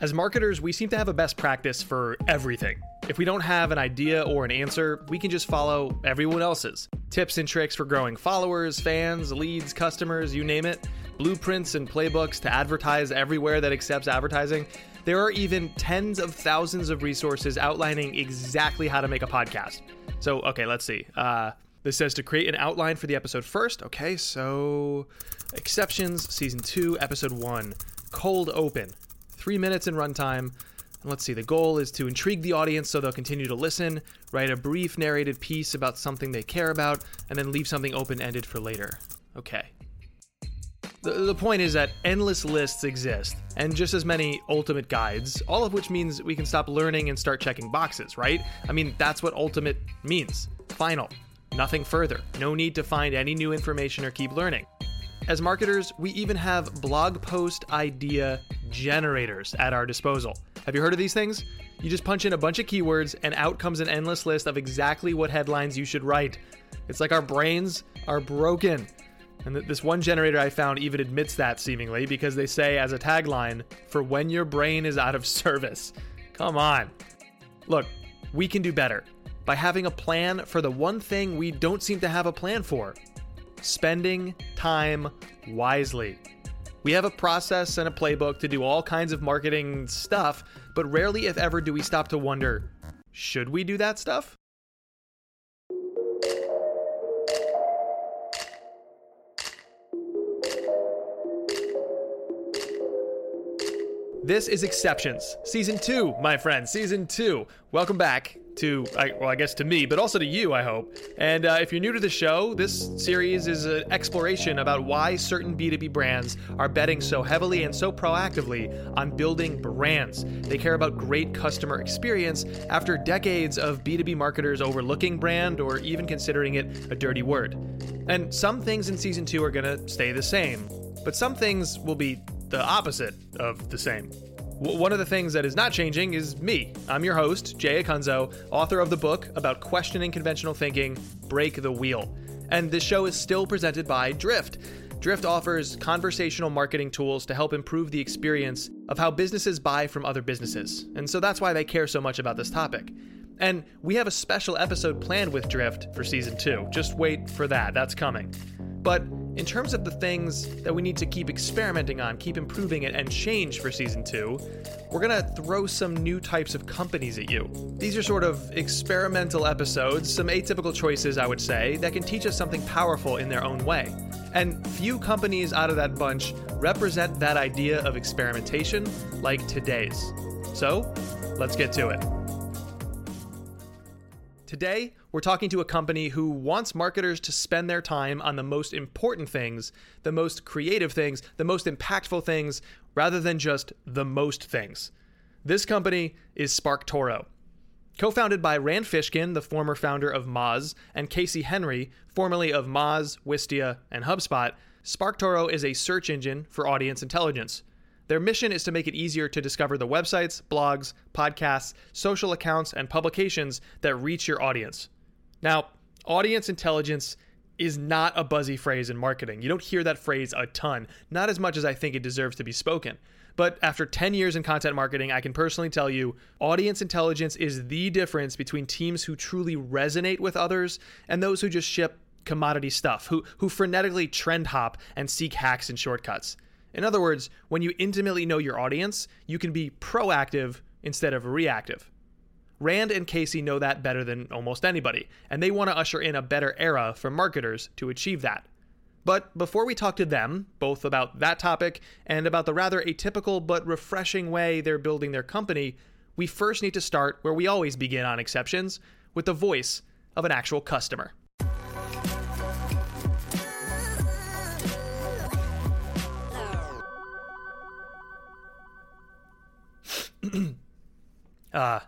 As marketers, we seem to have a best practice for everything. If we don't have an idea or an answer, we can just follow everyone else's. Tips and tricks for growing followers, fans, leads, customers, you name it. Blueprints and playbooks to advertise everywhere that accepts advertising. There are even tens of thousands of resources outlining exactly how to make a podcast. So, okay, let's see. Uh, this says to create an outline for the episode first. Okay, so exceptions, season two, episode one, cold open three minutes in runtime. And Let's see, the goal is to intrigue the audience so they'll continue to listen, write a brief narrated piece about something they care about, and then leave something open ended for later. Okay. The, the point is that endless lists exist, and just as many ultimate guides, all of which means we can stop learning and start checking boxes, right? I mean, that's what ultimate means final. Nothing further. No need to find any new information or keep learning. As marketers, we even have blog post idea generators at our disposal. Have you heard of these things? You just punch in a bunch of keywords, and out comes an endless list of exactly what headlines you should write. It's like our brains are broken. And this one generator I found even admits that seemingly because they say as a tagline, for when your brain is out of service. Come on. Look, we can do better by having a plan for the one thing we don't seem to have a plan for spending time wisely. We have a process and a playbook to do all kinds of marketing stuff, but rarely, if ever, do we stop to wonder should we do that stuff? This is Exceptions, Season 2, my friends, Season 2. Welcome back to, I, well, I guess to me, but also to you, I hope. And uh, if you're new to the show, this series is an exploration about why certain B2B brands are betting so heavily and so proactively on building brands. They care about great customer experience after decades of B2B marketers overlooking brand or even considering it a dirty word. And some things in season two are going to stay the same, but some things will be the opposite of the same. One of the things that is not changing is me. I'm your host, Jay Acunzo, author of the book about questioning conventional thinking, Break the Wheel. And this show is still presented by Drift. Drift offers conversational marketing tools to help improve the experience of how businesses buy from other businesses. And so that's why they care so much about this topic. And we have a special episode planned with Drift for season two. Just wait for that, that's coming. But in terms of the things that we need to keep experimenting on, keep improving it, and change for season two, we're gonna throw some new types of companies at you. These are sort of experimental episodes, some atypical choices, I would say, that can teach us something powerful in their own way. And few companies out of that bunch represent that idea of experimentation like today's. So, let's get to it. Today, we're talking to a company who wants marketers to spend their time on the most important things, the most creative things, the most impactful things, rather than just the most things. This company is SparkToro. Co founded by Rand Fishkin, the former founder of Moz, and Casey Henry, formerly of Moz, Wistia, and HubSpot, SparkToro is a search engine for audience intelligence. Their mission is to make it easier to discover the websites, blogs, podcasts, social accounts, and publications that reach your audience. Now, audience intelligence is not a buzzy phrase in marketing. You don't hear that phrase a ton, not as much as I think it deserves to be spoken. But after 10 years in content marketing, I can personally tell you audience intelligence is the difference between teams who truly resonate with others and those who just ship commodity stuff, who, who frenetically trend hop and seek hacks and shortcuts. In other words, when you intimately know your audience, you can be proactive instead of reactive. Rand and Casey know that better than almost anybody, and they want to usher in a better era for marketers to achieve that. But before we talk to them, both about that topic and about the rather atypical but refreshing way they're building their company, we first need to start where we always begin on exceptions with the voice of an actual customer. uh,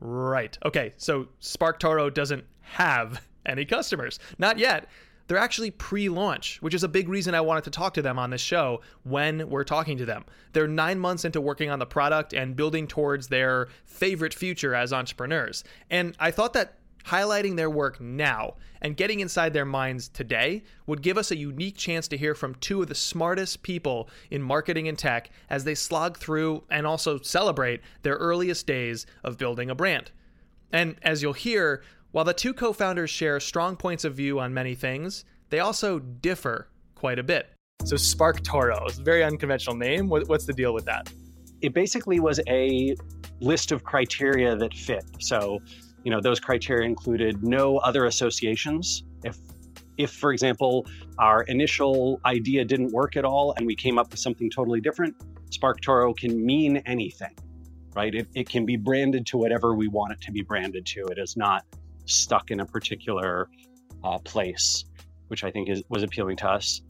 right. Okay, so SparkToro doesn't have any customers. Not yet. They're actually pre launch, which is a big reason I wanted to talk to them on this show when we're talking to them. They're nine months into working on the product and building towards their favorite future as entrepreneurs. And I thought that highlighting their work now and getting inside their minds today would give us a unique chance to hear from two of the smartest people in marketing and tech as they slog through and also celebrate their earliest days of building a brand. And as you'll hear, while the two co founders share strong points of view on many things, they also differ quite a bit. So, SparkToro is a very unconventional name. What's the deal with that? It basically was a list of criteria that fit. So, you know, those criteria included no other associations. If if, for example, our initial idea didn't work at all and we came up with something totally different, SparkToro can mean anything, right? It, it can be branded to whatever we want it to be branded to. It is not stuck in a particular uh, place, which I think is, was appealing to us.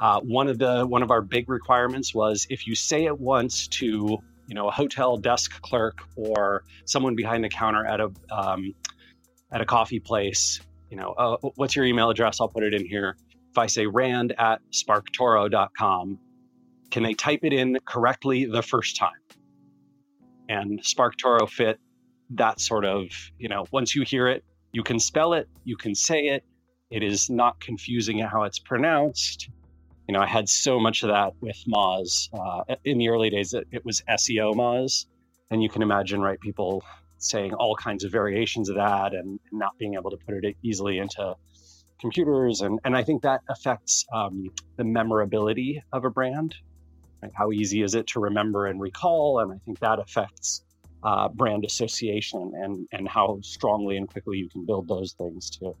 Uh, one of the one of our big requirements was if you say it once to you know a hotel desk clerk or someone behind the counter at a um, at a coffee place you know uh, what's your email address? I'll put it in here. If i say rand at sparktoro.com can they type it in correctly the first time? And sparktoro fit that sort of you know once you hear it you can spell it you can say it. It is not confusing how it's pronounced you know, I had so much of that with Moz. Uh, in the early days, it, it, was SEO Moz. And you can imagine, right, people saying all kinds of variations of that and not being able to put it easily into computers. And, and I think that affects um, the memorability of a brand. Right? How easy is it to remember and recall? And I think that affects uh, brand association and, and how strongly and quickly you can build those things too.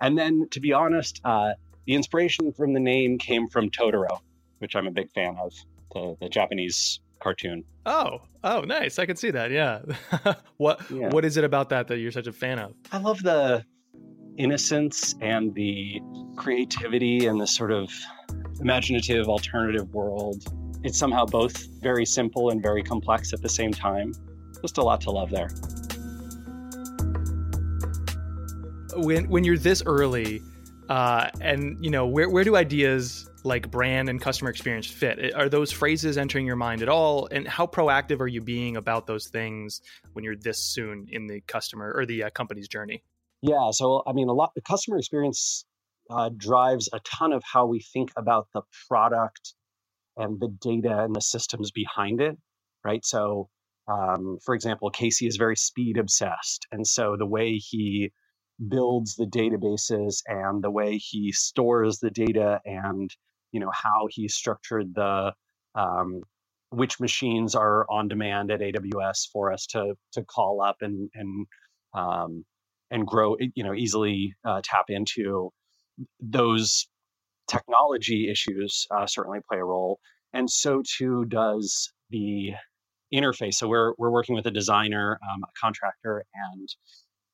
And then, to be honest, uh, the inspiration from the name came from Totoro, which I'm a big fan of, the, the Japanese cartoon. Oh, oh, nice! I can see that. Yeah. what yeah. What is it about that that you're such a fan of? I love the innocence and the creativity and the sort of imaginative alternative world. It's somehow both very simple and very complex at the same time. Just a lot to love there. When when you're this early uh, and you know, where where do ideas like brand and customer experience fit? Are those phrases entering your mind at all? And how proactive are you being about those things when you're this soon in the customer or the uh, company's journey? Yeah, so I mean, a lot the customer experience uh, drives a ton of how we think about the product and the data and the systems behind it, right? So, um, for example, Casey is very speed obsessed, and so the way he builds the databases and the way he stores the data and you know how he structured the um, which machines are on demand at AWS for us to to call up and and um, and grow you know easily uh, tap into. Those technology issues uh, certainly play a role. And so too does the interface. So we're we're working with a designer um, a contractor and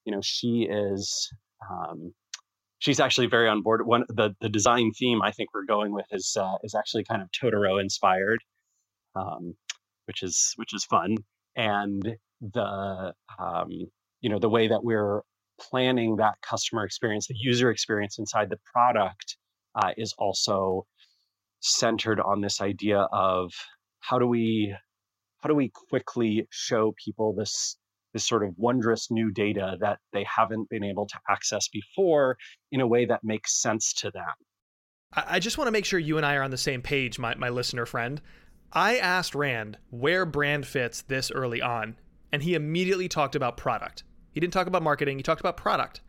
you know, she is um, she's actually very on board. One the the design theme I think we're going with is uh, is actually kind of Totoro inspired, um, which is which is fun. And the um, you know the way that we're planning that customer experience, the user experience inside the product, uh, is also centered on this idea of how do we how do we quickly show people this this sort of wondrous new data that they haven't been able to access before in a way that makes sense to them. I just want to make sure you and I are on the same page, my, my listener friend. I asked Rand where brand fits this early on, and he immediately talked about product. He didn't talk about marketing, he talked about product.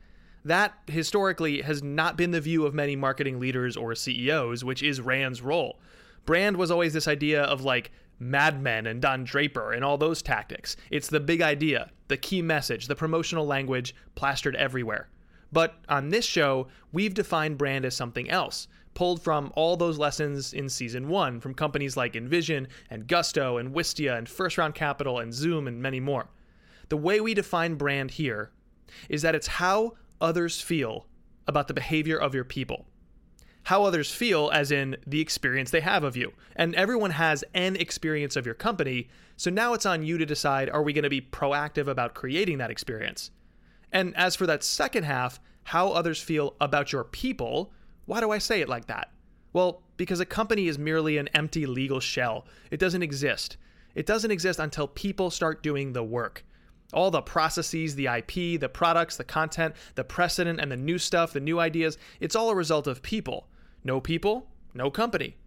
That historically has not been the view of many marketing leaders or CEOs, which is Rand's role. Brand was always this idea of like Mad Men and Don Draper and all those tactics. It's the big idea, the key message, the promotional language plastered everywhere. But on this show, we've defined brand as something else, pulled from all those lessons in season one from companies like InVision and Gusto and Wistia and First Round Capital and Zoom and many more. The way we define brand here is that it's how others feel about the behavior of your people how others feel, as in the experience they have of you. And everyone has an experience of your company, so now it's on you to decide are we going to be proactive about creating that experience? And as for that second half, how others feel about your people, why do I say it like that? Well, because a company is merely an empty legal shell. It doesn't exist. It doesn't exist until people start doing the work. All the processes, the IP, the products, the content, the precedent, and the new stuff, the new ideas, it's all a result of people. No people, no company.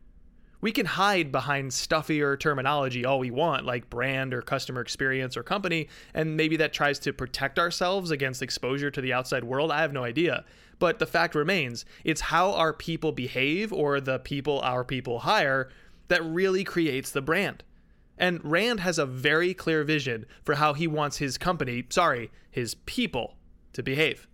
We can hide behind stuffier terminology all we want, like brand or customer experience or company, and maybe that tries to protect ourselves against exposure to the outside world. I have no idea. But the fact remains, it's how our people behave or the people our people hire that really creates the brand. And Rand has a very clear vision for how he wants his company, sorry, his people, to behave.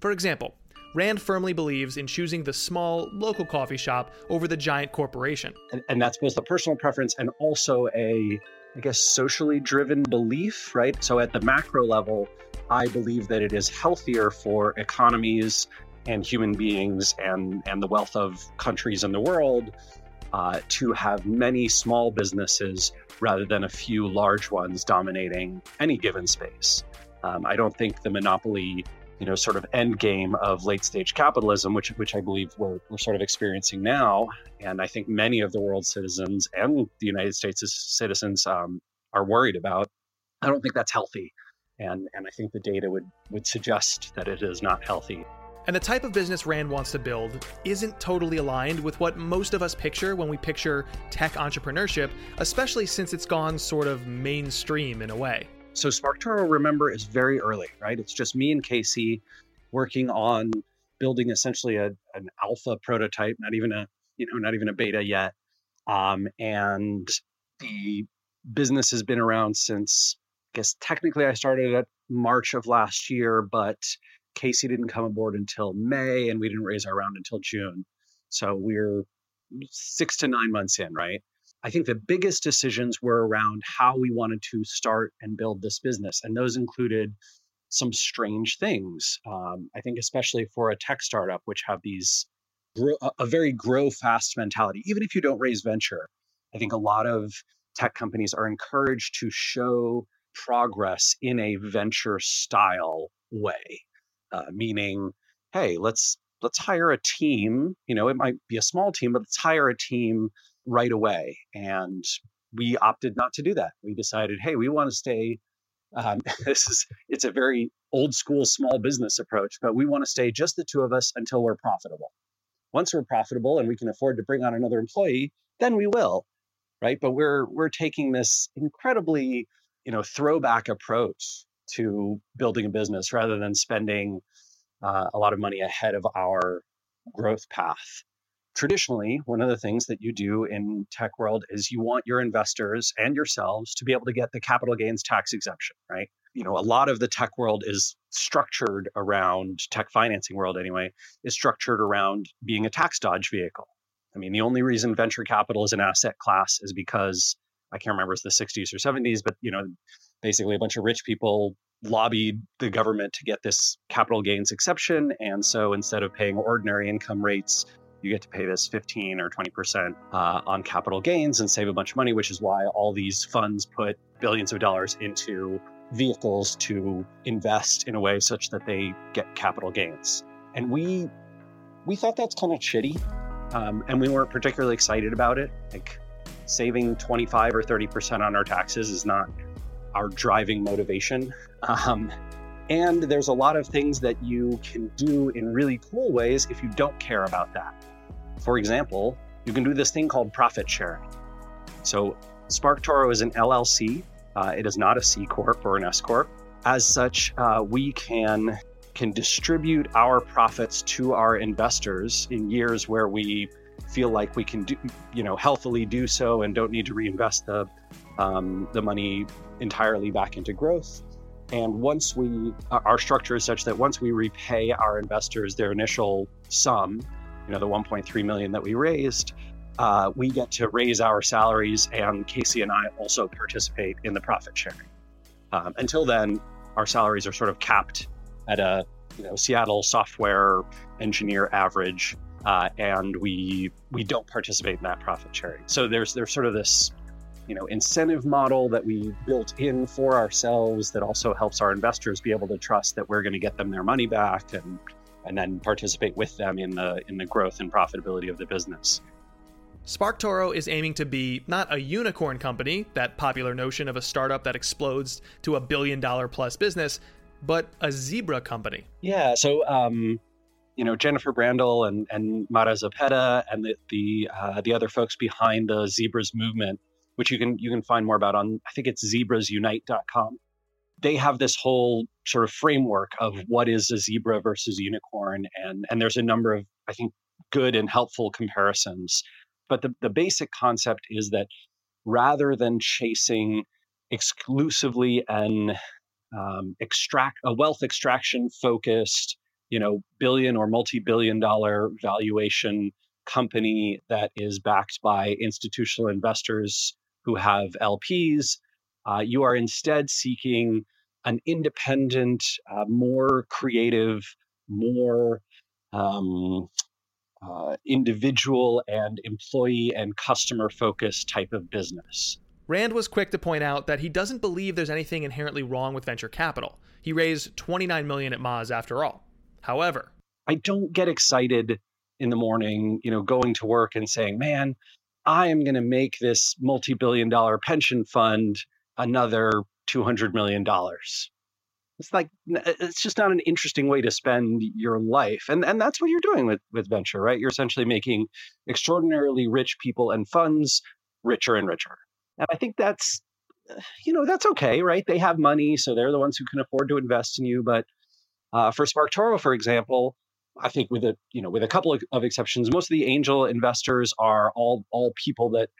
For example, Rand firmly believes in choosing the small, local coffee shop over the giant corporation. And, and that's both a personal preference and also a, I guess, socially driven belief, right? So at the macro level, I believe that it is healthier for economies and human beings and, and the wealth of countries in the world uh, to have many small businesses rather than a few large ones dominating any given space. Um, I don't think the monopoly, you know, sort of end game of late stage capitalism, which which I believe we're, we're sort of experiencing now, and I think many of the world's citizens and the United States' citizens um, are worried about. I don't think that's healthy, and and I think the data would would suggest that it is not healthy. And the type of business Rand wants to build isn't totally aligned with what most of us picture when we picture tech entrepreneurship, especially since it's gone sort of mainstream in a way. So SparkToro, remember, is very early, right? It's just me and Casey working on building essentially a, an alpha prototype, not even a you know not even a beta yet. Um, and the business has been around since I guess technically I started at March of last year, but Casey didn't come aboard until May, and we didn't raise our round until June. So we're six to nine months in, right? I think the biggest decisions were around how we wanted to start and build this business. And those included some strange things. Um, I think, especially for a tech startup, which have these a very grow fast mentality, even if you don't raise venture, I think a lot of tech companies are encouraged to show progress in a venture style way uh, meaning, hey, let's let's hire a team. You know, it might be a small team, but let's hire a team right away. And we opted not to do that. We decided, hey, we want to stay. Um, this is it's a very old school small business approach, but we want to stay just the two of us until we're profitable. Once we're profitable and we can afford to bring on another employee, then we will, right? But we're we're taking this incredibly you know throwback approach to building a business rather than spending uh, a lot of money ahead of our growth path. Traditionally, one of the things that you do in tech world is you want your investors and yourselves to be able to get the capital gains tax exemption, right? You know, a lot of the tech world is structured around tech financing world anyway, is structured around being a tax dodge vehicle. I mean, the only reason venture capital is an asset class is because I can't remember it's the 60s or 70s, but you know, basically a bunch of rich people lobbied the government to get this capital gains exception. And so instead of paying ordinary income rates, you get to pay this 15 or 20% uh, on capital gains and save a bunch of money, which is why all these funds put billions of dollars into vehicles to invest in a way such that they get capital gains. And we we thought that's kind of shitty, um, and we weren't particularly excited about it. Like saving 25 or 30% on our taxes is not our driving motivation. Um, and there's a lot of things that you can do in really cool ways if you don't care about that. For example, you can do this thing called profit sharing. So, SparkToro is an LLC. Uh, it is not a C corp or an S corp. As such, uh, we can can distribute our profits to our investors in years where we feel like we can do, you know, healthily do so and don't need to reinvest the um, the money entirely back into growth. And once we, our structure is such that once we repay our investors their initial sum, you know, the 1.3 million that we raised, uh, we get to raise our salaries, and Casey and I also participate in the profit sharing. Um, until then, our salaries are sort of capped at a you know Seattle software engineer average, uh, and we we don't participate in that profit sharing. So there's there's sort of this you know incentive model that we built in for ourselves that also helps our investors be able to trust that we're going to get them their money back and and then participate with them in the in the growth and profitability of the business. SparkToro is aiming to be not a unicorn company, that popular notion of a startup that explodes to a billion dollar plus business, but a zebra company. Yeah. So, um, you know, Jennifer Brandel and, and Mara Zepeda and the the, uh, the other folks behind the Zebras movement, which you can you can find more about on I think it's zebrasunite.com. They have this whole sort of framework of what is a zebra versus unicorn, and and there's a number of I think good and helpful comparisons. But the, the basic concept is that rather than chasing exclusively an um, extract a wealth extraction focused, you know, billion or multi-billion dollar valuation company that is backed by institutional investors who have LPs. Uh, you are instead seeking an independent, uh, more creative, more um, uh, individual and employee and customer focused type of business. Rand was quick to point out that he doesn't believe there's anything inherently wrong with venture capital. He raised 29 million at Moz after all. However, I don't get excited in the morning, you know, going to work and saying, "Man, I am going to make this multi-billion dollar pension fund another 200 million dollars." It's like it's just not an interesting way to spend your life. And and that's what you're doing with with venture, right? You're essentially making extraordinarily rich people and funds richer and richer. And I think that's, uh, you know, that's okay, right? They have money, so they're the ones who can afford to invest in you. But uh, for SparkToro, for example, I think with a you know with a couple of, of, exceptions, most of the angel investors are all all people that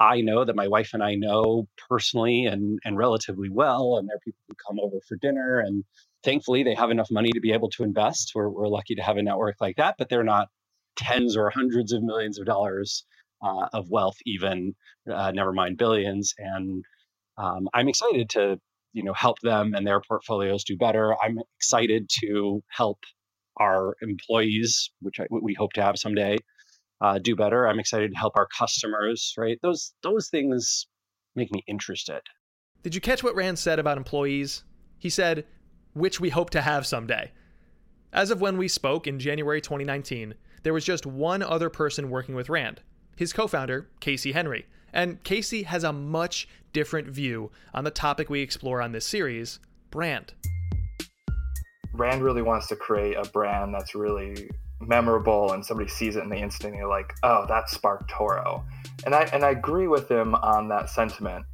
I know, that my wife and I know personally and and relatively well, and they're people who come over for dinner. And thankfully, they have enough money to be able to invest. We're we're lucky to have a network like that, but they're not tens or hundreds of millions of dollars uh, of wealth, even uh, never mind billions. And um, I'm excited to you know help them and their portfolios do better. I'm excited to help our employees, which I, we hope to have someday, uh, do better. I'm excited to help our customers. Right? Those those things make me interested. Did you catch what Rand said about employees? He said, "Which we hope to have someday." As of when we spoke in January 2019, there was just one other person working with Rand, his co founder, Casey Henry. And Casey has a much different view on the topic we explore on this series brand. Rand really wants to create a brand that's really memorable and somebody sees it in the instant and you're like, oh, that's SparkToro. And I and I agree with him on that sentiment.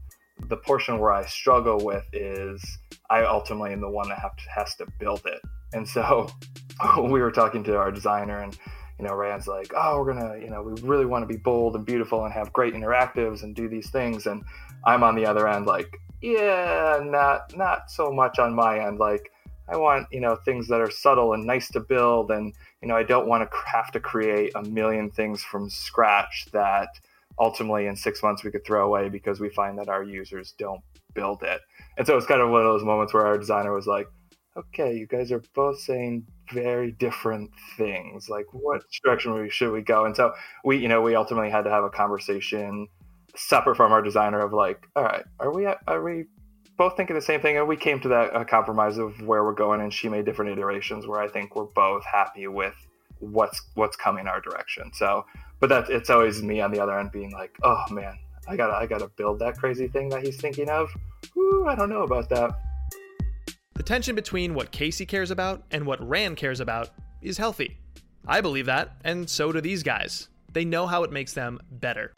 The portion where I struggle with is I ultimately am the one that have to, has to build it. And so we were talking to our designer and you know, Rand's like, oh, we're gonna, you know, we really want to be bold and beautiful and have great interactives and do these things. And I'm on the other end, like, yeah, not not so much on my end. Like, I want, you know, things that are subtle and nice to build, and you know, I don't want to have to create a million things from scratch that ultimately in six months we could throw away because we find that our users don't build it. And so it's kind of one of those moments where our designer was like, okay, you guys are both saying very different things. Like, what direction should we go? And so we, you know, we ultimately had to have a conversation separate from our designer of like, all right, are we are we both thinking the same thing? And we came to that a compromise of where we're going, and she made different iterations where I think we're both happy with what's what's coming our direction. So, but that it's always me on the other end being like, oh man, I gotta I gotta build that crazy thing that he's thinking of. Ooh, I don't know about that. The tension between what Casey cares about and what Rand cares about is healthy. I believe that, and so do these guys. They know how it makes them better.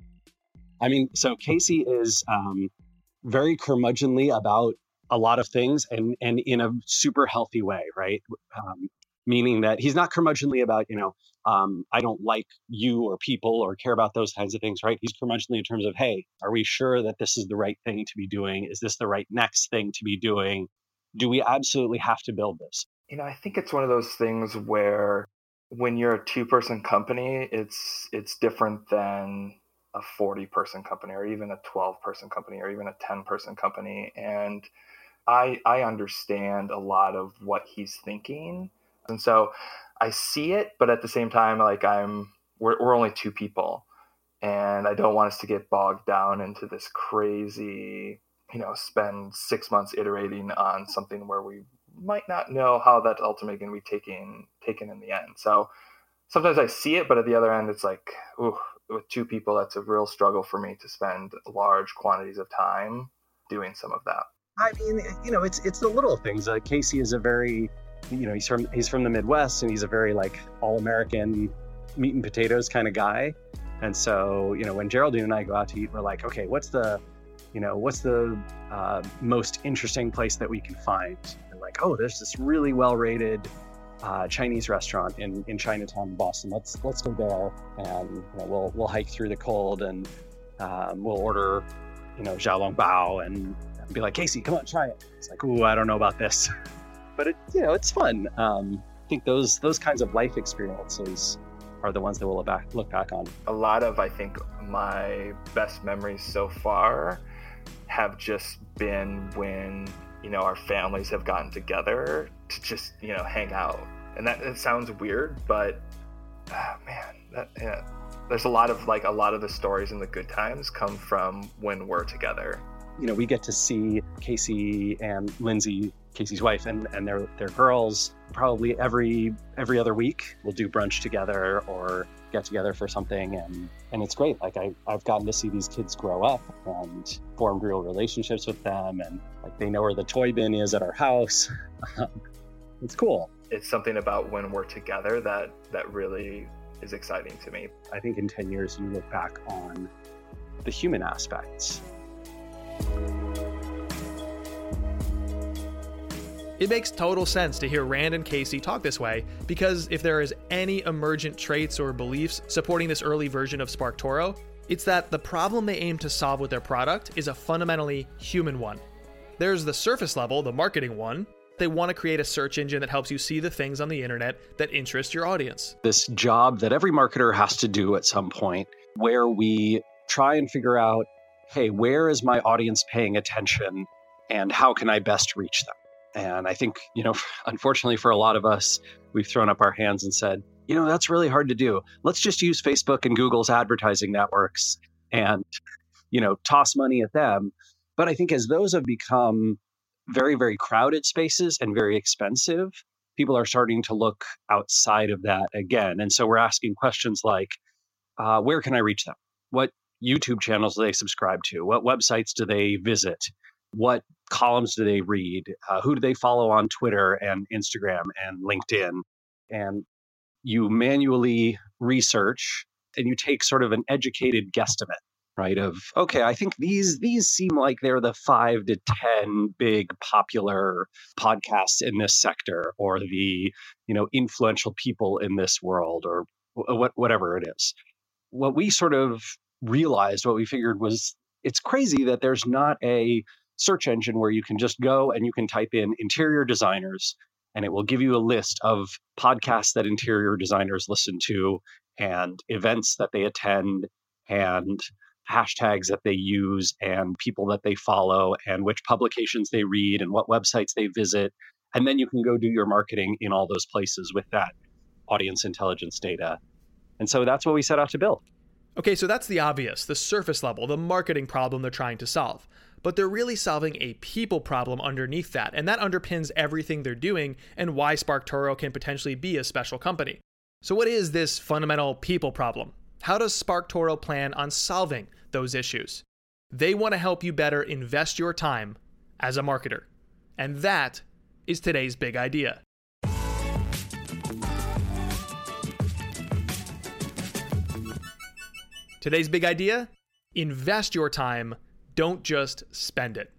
I mean, so Casey is um, very curmudgeonly about a lot of things and, and in a super healthy way, right? Um, meaning that he's not curmudgeonly about, you know, um, I don't like you or people or care about those kinds of things, right? He's curmudgeonly in terms of, hey, are we sure that this is the right thing to be doing? Is this the right next thing to be doing? do we absolutely have to build this? You know, I think it's one of those things where when you're a two person company, it's it's different than a 40 person company or even a 12 person company or even a 10 person company and I I understand a lot of what he's thinking. And so I see it, but at the same time like I'm we're we're only two people and I don't want us to get bogged down into this crazy you know spend six months iterating on something where we might not know how that's ultimately going to be taken taken in the end. So sometimes I see it, but at the other end, it's like, ooh, with two people, that's a real struggle for me to spend large quantities of time doing some of that. I mean, you know, it's it's the little things. Uh, Casey is a very, you know, he's from he's from the Midwest and he's a very like all American meat and potatoes kind of guy. And so, you know, when Geraldine and I go out to eat, we're like, okay, what's the, you know, what's the uh, most interesting place that we can find? And like, oh, there's this really well rated uh, Chinese restaurant in, in Chinatown, Boston. Let's let's go there, and you know, we'll we'll hike through the cold, and um, we'll order, you know, xiaolongbao, and be like, Casey, come on, try it. It's like, ooh, I don't know about this, but it, you know, it's fun. Um, I think those those kinds of life experiences are the ones that we'll look back, look back on. A lot of, I think, my best memories so far have just been when you know our families have gotten together to just you know hang out. And that it sounds weird but oh, man that yeah, there's a lot of like a lot of the stories and the good times come from when we're together. You know we get to see casey and lindsay casey's wife and, and their their girls probably every every other week. We'll do brunch together or get together for something and and it's great. Like I, i've gotten to see these kids grow up and formed real relationships with them and like they know where the toy bin is at our house. It's cool. It's something about when we're together that that really is exciting to me. I think in 10 years you look back on the human aspects It makes total sense to hear Rand and Casey talk this way because if there is any emergent traits or beliefs supporting this early version of SparkToro, it's that the problem they aim to solve with their product is a fundamentally human one. There's the surface level, the marketing one. They want to create a search engine that helps you see the things on the internet that interest your audience. This job that every marketer has to do at some point, where we try and figure out hey, where is my audience paying attention and how can I best reach them? And I think, you know, unfortunately for a lot of us, we've thrown up our hands and said, you know, that's really hard to do. Let's just use Facebook and Google's advertising networks and, you know, toss money at them. But I think as those have become very, very crowded spaces and very expensive, people are starting to look outside of that again. And so we're asking questions like, uh, where can I reach them? What YouTube channels do they subscribe to? What websites do they visit? What columns do they read? Uh, who do they follow on Twitter and Instagram and LinkedIn? And you manually research and you take sort of an educated guesstimate right of okay i think these these seem like they're the 5 to 10 big popular podcasts in this sector or the you know influential people in this world or what whatever it is what we sort of realized what we figured was it's crazy that there's not a search engine where you can just go and you can type in interior designers and it will give you a list of podcasts that interior designers listen to and events that they attend and hashtags that they use and people that they follow and which publications they read and what websites they visit. And then you can go do your marketing in all those places with that audience intelligence data. And so that's what we set out to build. Okay, so that's the obvious, the surface level, the marketing problem they're trying to solve. But they're really solving a people problem underneath that, and that underpins everything they're doing and why SparkToro can potentially be a special company. So, what is this fundamental people problem? How does SparkToro plan on solving those issues? They want to help you better invest your time as a marketer. And that is today's big idea. Today's big idea invest your time, don't just spend it.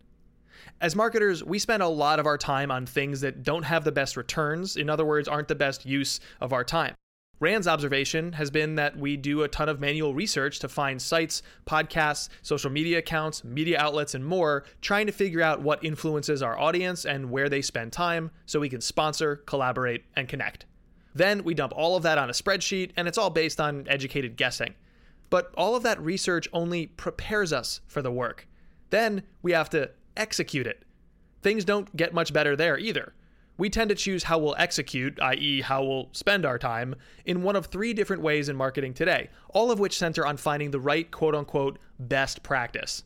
As marketers, we spend a lot of our time on things that don't have the best returns, in other words, aren't the best use of our time. Rand's observation has been that we do a ton of manual research to find sites, podcasts, social media accounts, media outlets, and more, trying to figure out what influences our audience and where they spend time so we can sponsor, collaborate, and connect. Then we dump all of that on a spreadsheet, and it's all based on educated guessing. But all of that research only prepares us for the work. Then we have to execute it. Things don't get much better there either. We tend to choose how we'll execute, i.e., how we'll spend our time, in one of three different ways in marketing today, all of which center on finding the right quote unquote best practice.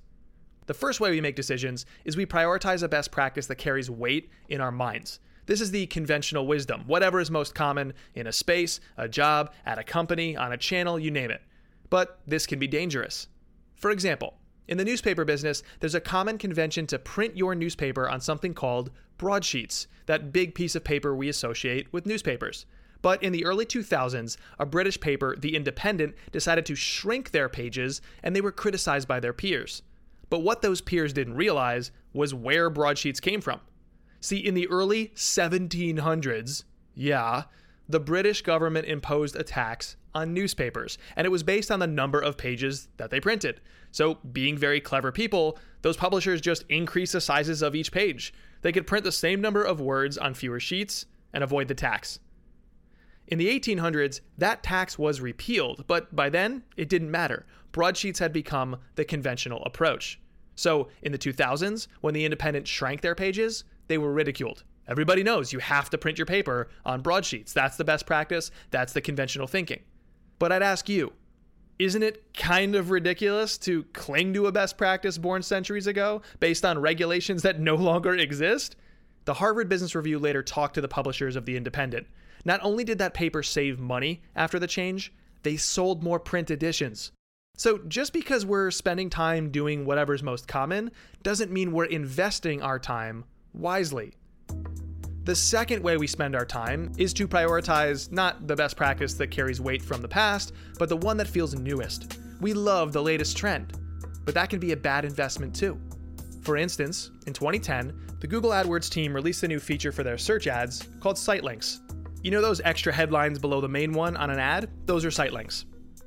The first way we make decisions is we prioritize a best practice that carries weight in our minds. This is the conventional wisdom, whatever is most common in a space, a job, at a company, on a channel, you name it. But this can be dangerous. For example, in the newspaper business, there's a common convention to print your newspaper on something called broadsheets, that big piece of paper we associate with newspapers. But in the early 2000s, a British paper, The Independent, decided to shrink their pages and they were criticized by their peers. But what those peers didn't realize was where broadsheets came from. See, in the early 1700s, yeah, the British government imposed a tax on newspapers, and it was based on the number of pages that they printed. So, being very clever people, those publishers just increased the sizes of each page. They could print the same number of words on fewer sheets and avoid the tax. In the 1800s, that tax was repealed, but by then, it didn't matter. Broadsheets had become the conventional approach. So, in the 2000s, when the Independent shrank their pages, they were ridiculed. Everybody knows you have to print your paper on broadsheets. That's the best practice, that's the conventional thinking. But I'd ask you, isn't it kind of ridiculous to cling to a best practice born centuries ago based on regulations that no longer exist? The Harvard Business Review later talked to the publishers of The Independent. Not only did that paper save money after the change, they sold more print editions. So just because we're spending time doing whatever's most common doesn't mean we're investing our time wisely. The second way we spend our time is to prioritize not the best practice that carries weight from the past, but the one that feels newest. We love the latest trend, but that can be a bad investment too. For instance, in 2010, the Google AdWords team released a new feature for their search ads called Site Links. You know those extra headlines below the main one on an ad? Those are site links.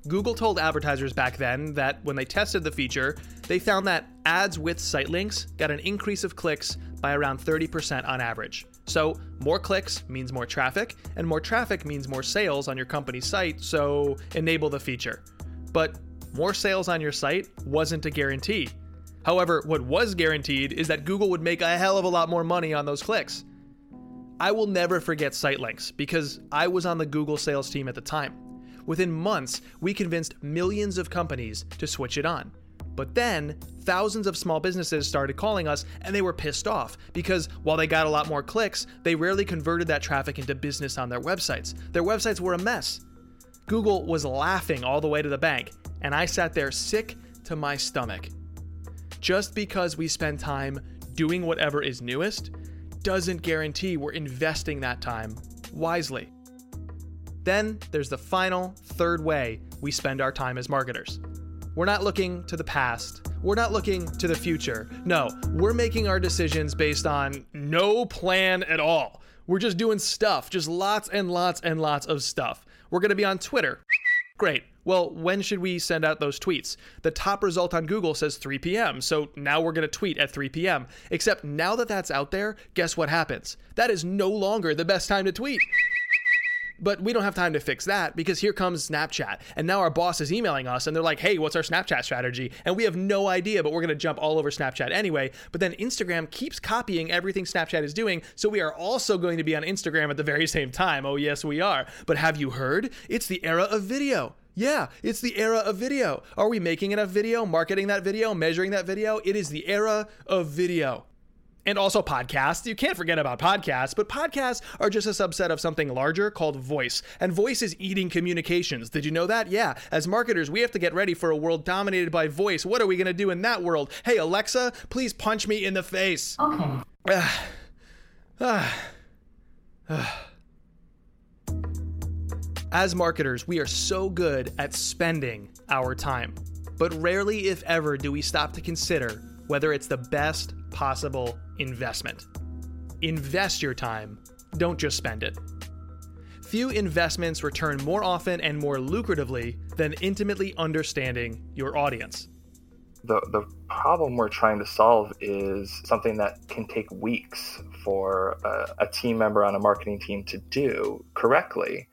Google told advertisers back then that when they tested the feature, they found that ads with site links got an increase of clicks by around 30% on average. So, more clicks means more traffic, and more traffic means more sales on your company's site, so enable the feature. But more sales on your site wasn't a guarantee. However, what was guaranteed is that Google would make a hell of a lot more money on those clicks. I will never forget site links because I was on the Google sales team at the time. Within months, we convinced millions of companies to switch it on. But then, thousands of small businesses started calling us and they were pissed off because while they got a lot more clicks, they rarely converted that traffic into business on their websites. Their websites were a mess. Google was laughing all the way to the bank, and I sat there sick to my stomach. Just because we spend time doing whatever is newest doesn't guarantee we're investing that time wisely. Then there's the final, third way we spend our time as marketers. We're not looking to the past. We're not looking to the future. No, we're making our decisions based on no plan at all. We're just doing stuff, just lots and lots and lots of stuff. We're going to be on Twitter. Great. Well, when should we send out those tweets? The top result on Google says 3 p.m., so now we're going to tweet at 3 p.m. Except now that that's out there, guess what happens? That is no longer the best time to tweet. But we don't have time to fix that because here comes Snapchat. And now our boss is emailing us and they're like, hey, what's our Snapchat strategy? And we have no idea, but we're going to jump all over Snapchat anyway. But then Instagram keeps copying everything Snapchat is doing. So we are also going to be on Instagram at the very same time. Oh, yes, we are. But have you heard? It's the era of video. Yeah, it's the era of video. Are we making enough video, marketing that video, measuring that video? It is the era of video. And also podcasts. You can't forget about podcasts, but podcasts are just a subset of something larger called voice. And voice is eating communications. Did you know that? Yeah. As marketers, we have to get ready for a world dominated by voice. What are we going to do in that world? Hey, Alexa, please punch me in the face. Okay. Ah. Ah. Ah. As marketers, we are so good at spending our time, but rarely, if ever, do we stop to consider whether it's the best possible investment. Invest your time, don't just spend it. Few investments return more often and more lucratively than intimately understanding your audience. The, the problem we're trying to solve is something that can take weeks for a, a team member on a marketing team to do correctly.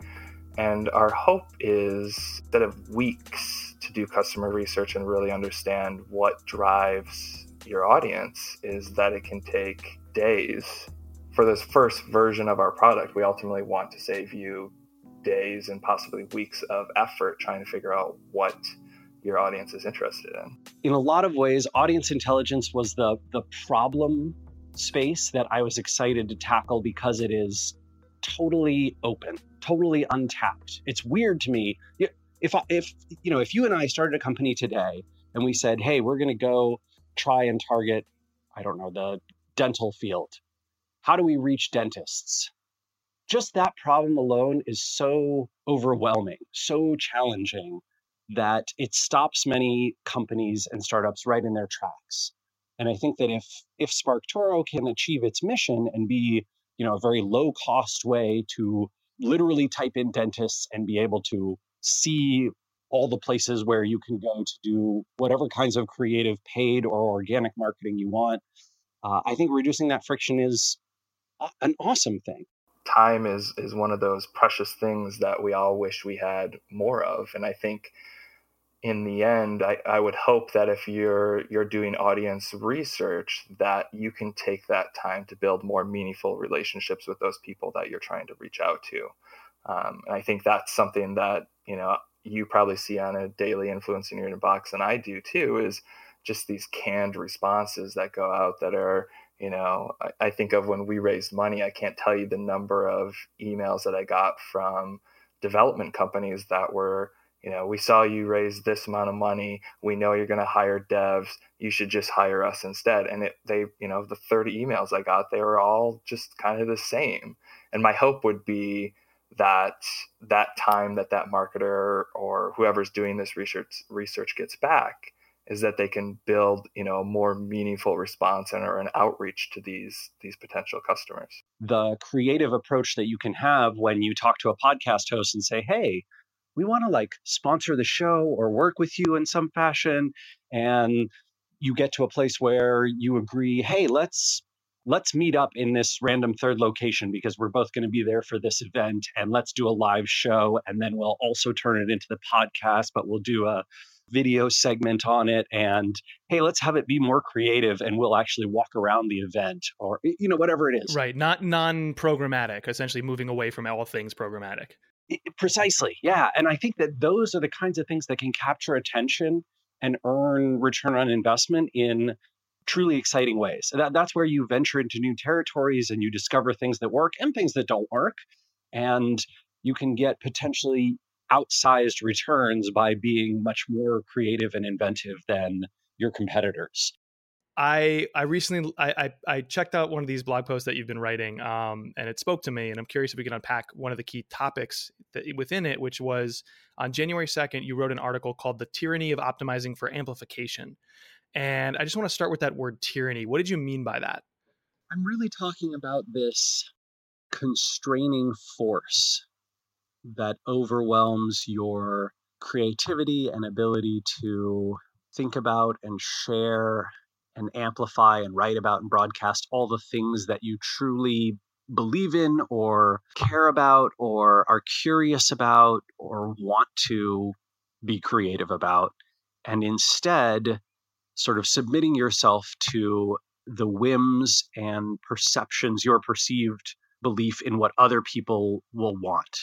And our hope is instead of weeks to do customer research and really understand what drives your audience, is that it can take days. For this first version of our product, we ultimately want to save you days and possibly weeks of effort trying to figure out what your audience is interested in. In a lot of ways, audience intelligence was the the problem space that I was excited to tackle because it is totally open, totally untapped. It's weird to me. if if you know if you and I started a company today and we said, "Hey, we're going to go try and target I don't know, the dental field. How do we reach dentists? Just that problem alone is so overwhelming, so challenging that it stops many companies and startups right in their tracks. And I think that if if SparkToro can achieve its mission and be, you know, a very low cost way to literally type in dentists and be able to see all the places where you can go to do whatever kinds of creative paid or organic marketing you want. Uh, I think reducing that friction is an awesome thing. Time is is one of those precious things that we all wish we had more of, and I think in the end, I, I would hope that if you're you're doing audience research, that you can take that time to build more meaningful relationships with those people that you're trying to reach out to. Um, and I think that's something that you know you probably see on a daily influence in your inbox, and I do too, is just these canned responses that go out that are, you know, I, I think of when we raised money, I can't tell you the number of emails that I got from development companies that were, you know, we saw you raise this amount of money. We know you're going to hire devs. You should just hire us instead. And it, they, you know, the 30 emails I got, they were all just kind of the same. And my hope would be, that that time that that marketer or whoever's doing this research research gets back is that they can build you know a more meaningful response and or an outreach to these these potential customers. The creative approach that you can have when you talk to a podcast host and say hey we want to like sponsor the show or work with you in some fashion and you get to a place where you agree hey let's let's meet up in this random third location because we're both going to be there for this event and let's do a live show and then we'll also turn it into the podcast but we'll do a video segment on it and hey let's have it be more creative and we'll actually walk around the event or you know whatever it is. Right not non-programmatic essentially moving away from all things programmatic. Precisely yeah and i think that those are the kinds of things that can capture attention and earn return on investment in truly exciting ways. That, that's where you venture into new territories and you discover things that work and things that don't work. And you can get potentially outsized returns by being much more creative and inventive than your competitors. I I recently I, I, I checked out one of these blog posts that you've been writing, um, and it spoke to me. And I'm curious if we can unpack one of the key topics that within it, which was on January 2nd, you wrote an article called "The Tyranny of Optimizing for Amplification," And I just want to start with that word tyranny. What did you mean by that? I'm really talking about this constraining force that overwhelms your creativity and ability to think about and share and amplify and write about and broadcast all the things that you truly believe in or care about or are curious about or want to be creative about. And instead, sort of submitting yourself to the whims and perceptions, your perceived belief in what other people will want.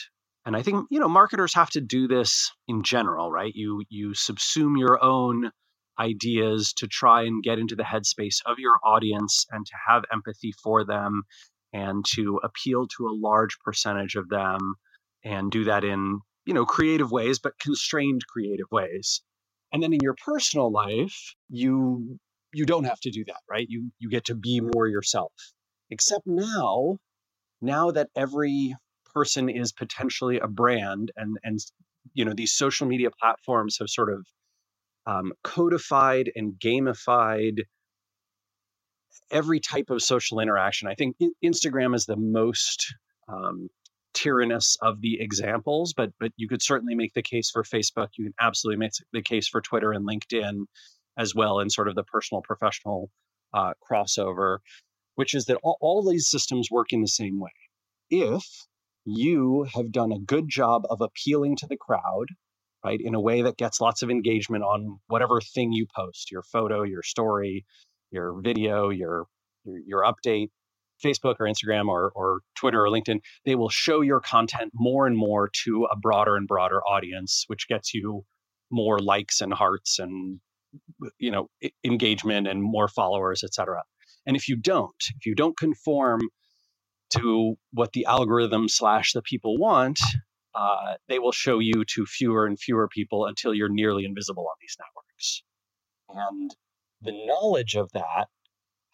And I think, you know, marketers have to do this in general, right? You you subsume your own ideas to try and get into the headspace of your audience and to have empathy for them and to appeal to a large percentage of them and do that in, you know, creative ways but constrained creative ways. And then in your personal life, you you don't have to do that, right? You you get to be more yourself. Except now, now that every person is potentially a brand and and you know these social media platforms have sort of um, codified and gamified every type of social interaction. I think Instagram is the most um, tyrannous of the examples, but but you could certainly make the case for Facebook. You can absolutely make the case for Twitter and LinkedIn as well, and sort of the personal professional uh, crossover, which is that all, all these systems work in the same way. If you have done a good job of appealing to the crowd, right, in a way that gets lots of engagement on whatever thing you post, your photo, your story, your video, your your, your update, Facebook or Instagram or, or Twitter or LinkedIn, they will show your content more and more to a broader and broader audience, which gets you more likes and hearts and you know engagement and more followers, etc. And if you don't, if you don't conform to what the algorithm slash the people want, uh, they will show you to fewer and fewer people until you're nearly invisible on these networks. And the knowledge of that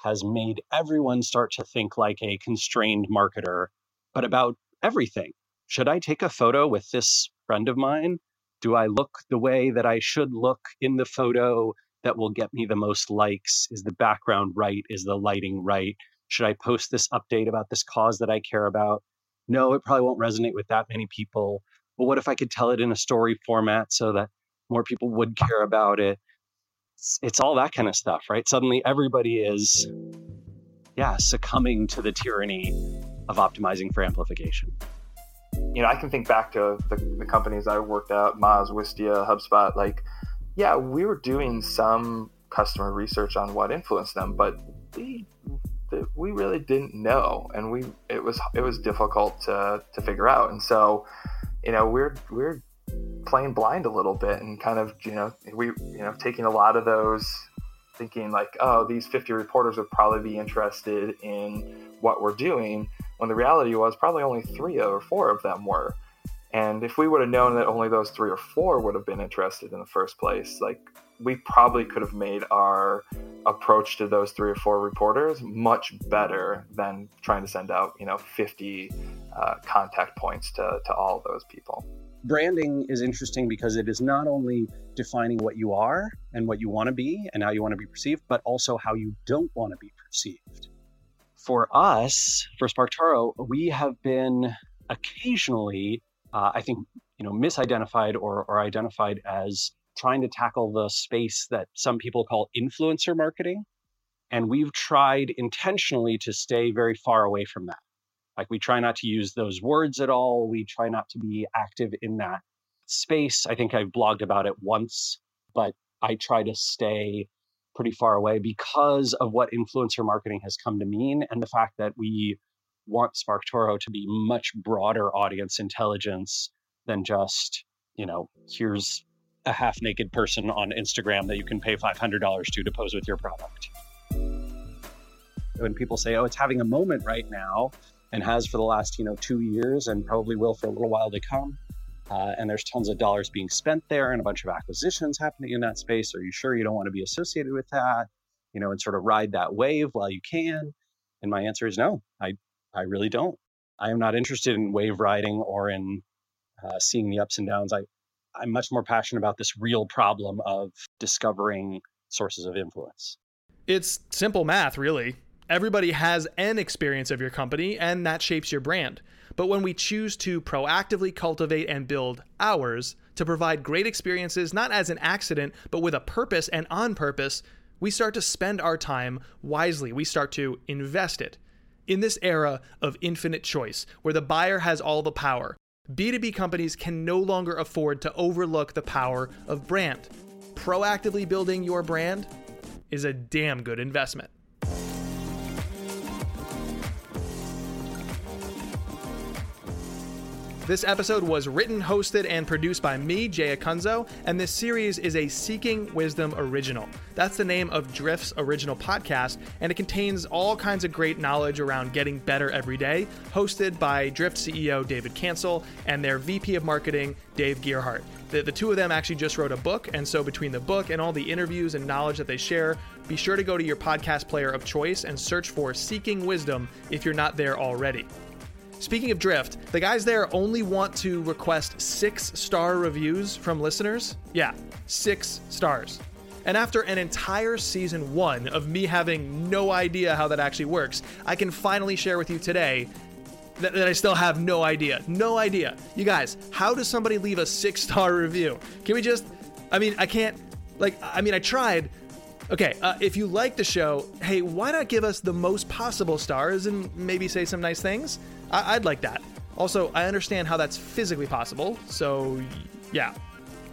has made everyone start to think like a constrained marketer, but about everything. Should I take a photo with this friend of mine? Do I look the way that I should look in the photo that will get me the most likes? Is the background right? Is the lighting right? Should I post this update about this cause that I care about? No, it probably won't resonate with that many people. But what if I could tell it in a story format so that more people would care about it? It's, it's all that kind of stuff, right? Suddenly everybody is, yeah, succumbing to the tyranny of optimizing for amplification. You know, I can think back to the, the companies I worked at, Moz, Wistia, HubSpot. Like, yeah, we were doing some customer research on what influenced them, but we we really didn't know, and we it was it was difficult to to figure out. And so, you know, we're we're playing blind a little bit, and kind of you know we you know taking a lot of those, thinking like, oh, these 50 reporters would probably be interested in what we're doing, when the reality was probably only three or four of them were. And if we would have known that only those three or four would have been interested in the first place, like we probably could have made our approach to those three or four reporters much better than trying to send out, you know, 50 uh, contact points to, to all those people. Branding is interesting because it is not only defining what you are and what you want to be and how you want to be perceived, but also how you don't want to be perceived. For us, for SparkToro, we have been occasionally, uh, I think, you know, misidentified or, or identified as trying to tackle the space that some people call influencer marketing. And we've tried intentionally to stay very far away from that. Like we try not to use those words at all. We try not to be active in that space. I think I've blogged about it once, but I try to stay pretty far away because of what influencer marketing has come to mean and the fact that we want SparkToro to be much broader audience intelligence than just, you know, here's a half naked person on Instagram that you can pay $500 to to pose with your product. When people say, oh, it's having a moment right now and has for the last, you know, two years and probably will for a little while to come. Uh, and there's tons of dollars being spent there and a bunch of acquisitions happening in that space. Are you sure you don't want to be associated with that? You know, and sort of ride that wave while you can? And my answer is no, I, I really don't. I am not interested in wave riding or in uh, seeing the ups and downs. I, I'm much more passionate about this real problem of discovering sources of influence. It's simple math, really. Everybody has an experience of your company, and that shapes your brand. But when we choose to proactively cultivate and build ours to provide great experiences, not as an accident, but with a purpose and on purpose, we start to spend our time wisely. We start to invest it. In this era of infinite choice, where the buyer has all the power, B2B companies can no longer afford to overlook the power of brand. Proactively building your brand is a damn good investment. This episode was written, hosted, and produced by me, Jay Acunzo, and this series is a Seeking Wisdom original. That's the name of Drift's original podcast, and it contains all kinds of great knowledge around getting better every day, hosted by Drift CEO David Cancel and their VP of Marketing, Dave Gerhardt. The, the two of them actually just wrote a book, and so between the book and all the interviews and knowledge that they share, be sure to go to your podcast player of choice and search for Seeking Wisdom if you're not there already. Speaking of Drift, the guys there only want to request six star reviews from listeners. Yeah, six stars. And after an entire season one of me having no idea how that actually works, I can finally share with you today that, that, I still have no idea. No idea. You guys, how does somebody leave a six star review? Can we just, I mean, I can't, like, I mean, I tried. Okay, uh, if you like the show, hey, why not give us the most possible stars and maybe say some nice things? I- I'd like that. Also, I understand how that's physically possible, so yeah.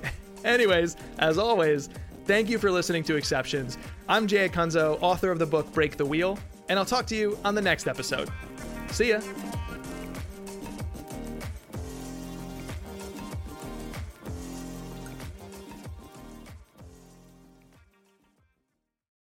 Anyways, as always, thank you for listening to Exceptions. I'm Jay Acunzo, author of the book Break the Wheel, and I'll talk to you on the next episode. See ya!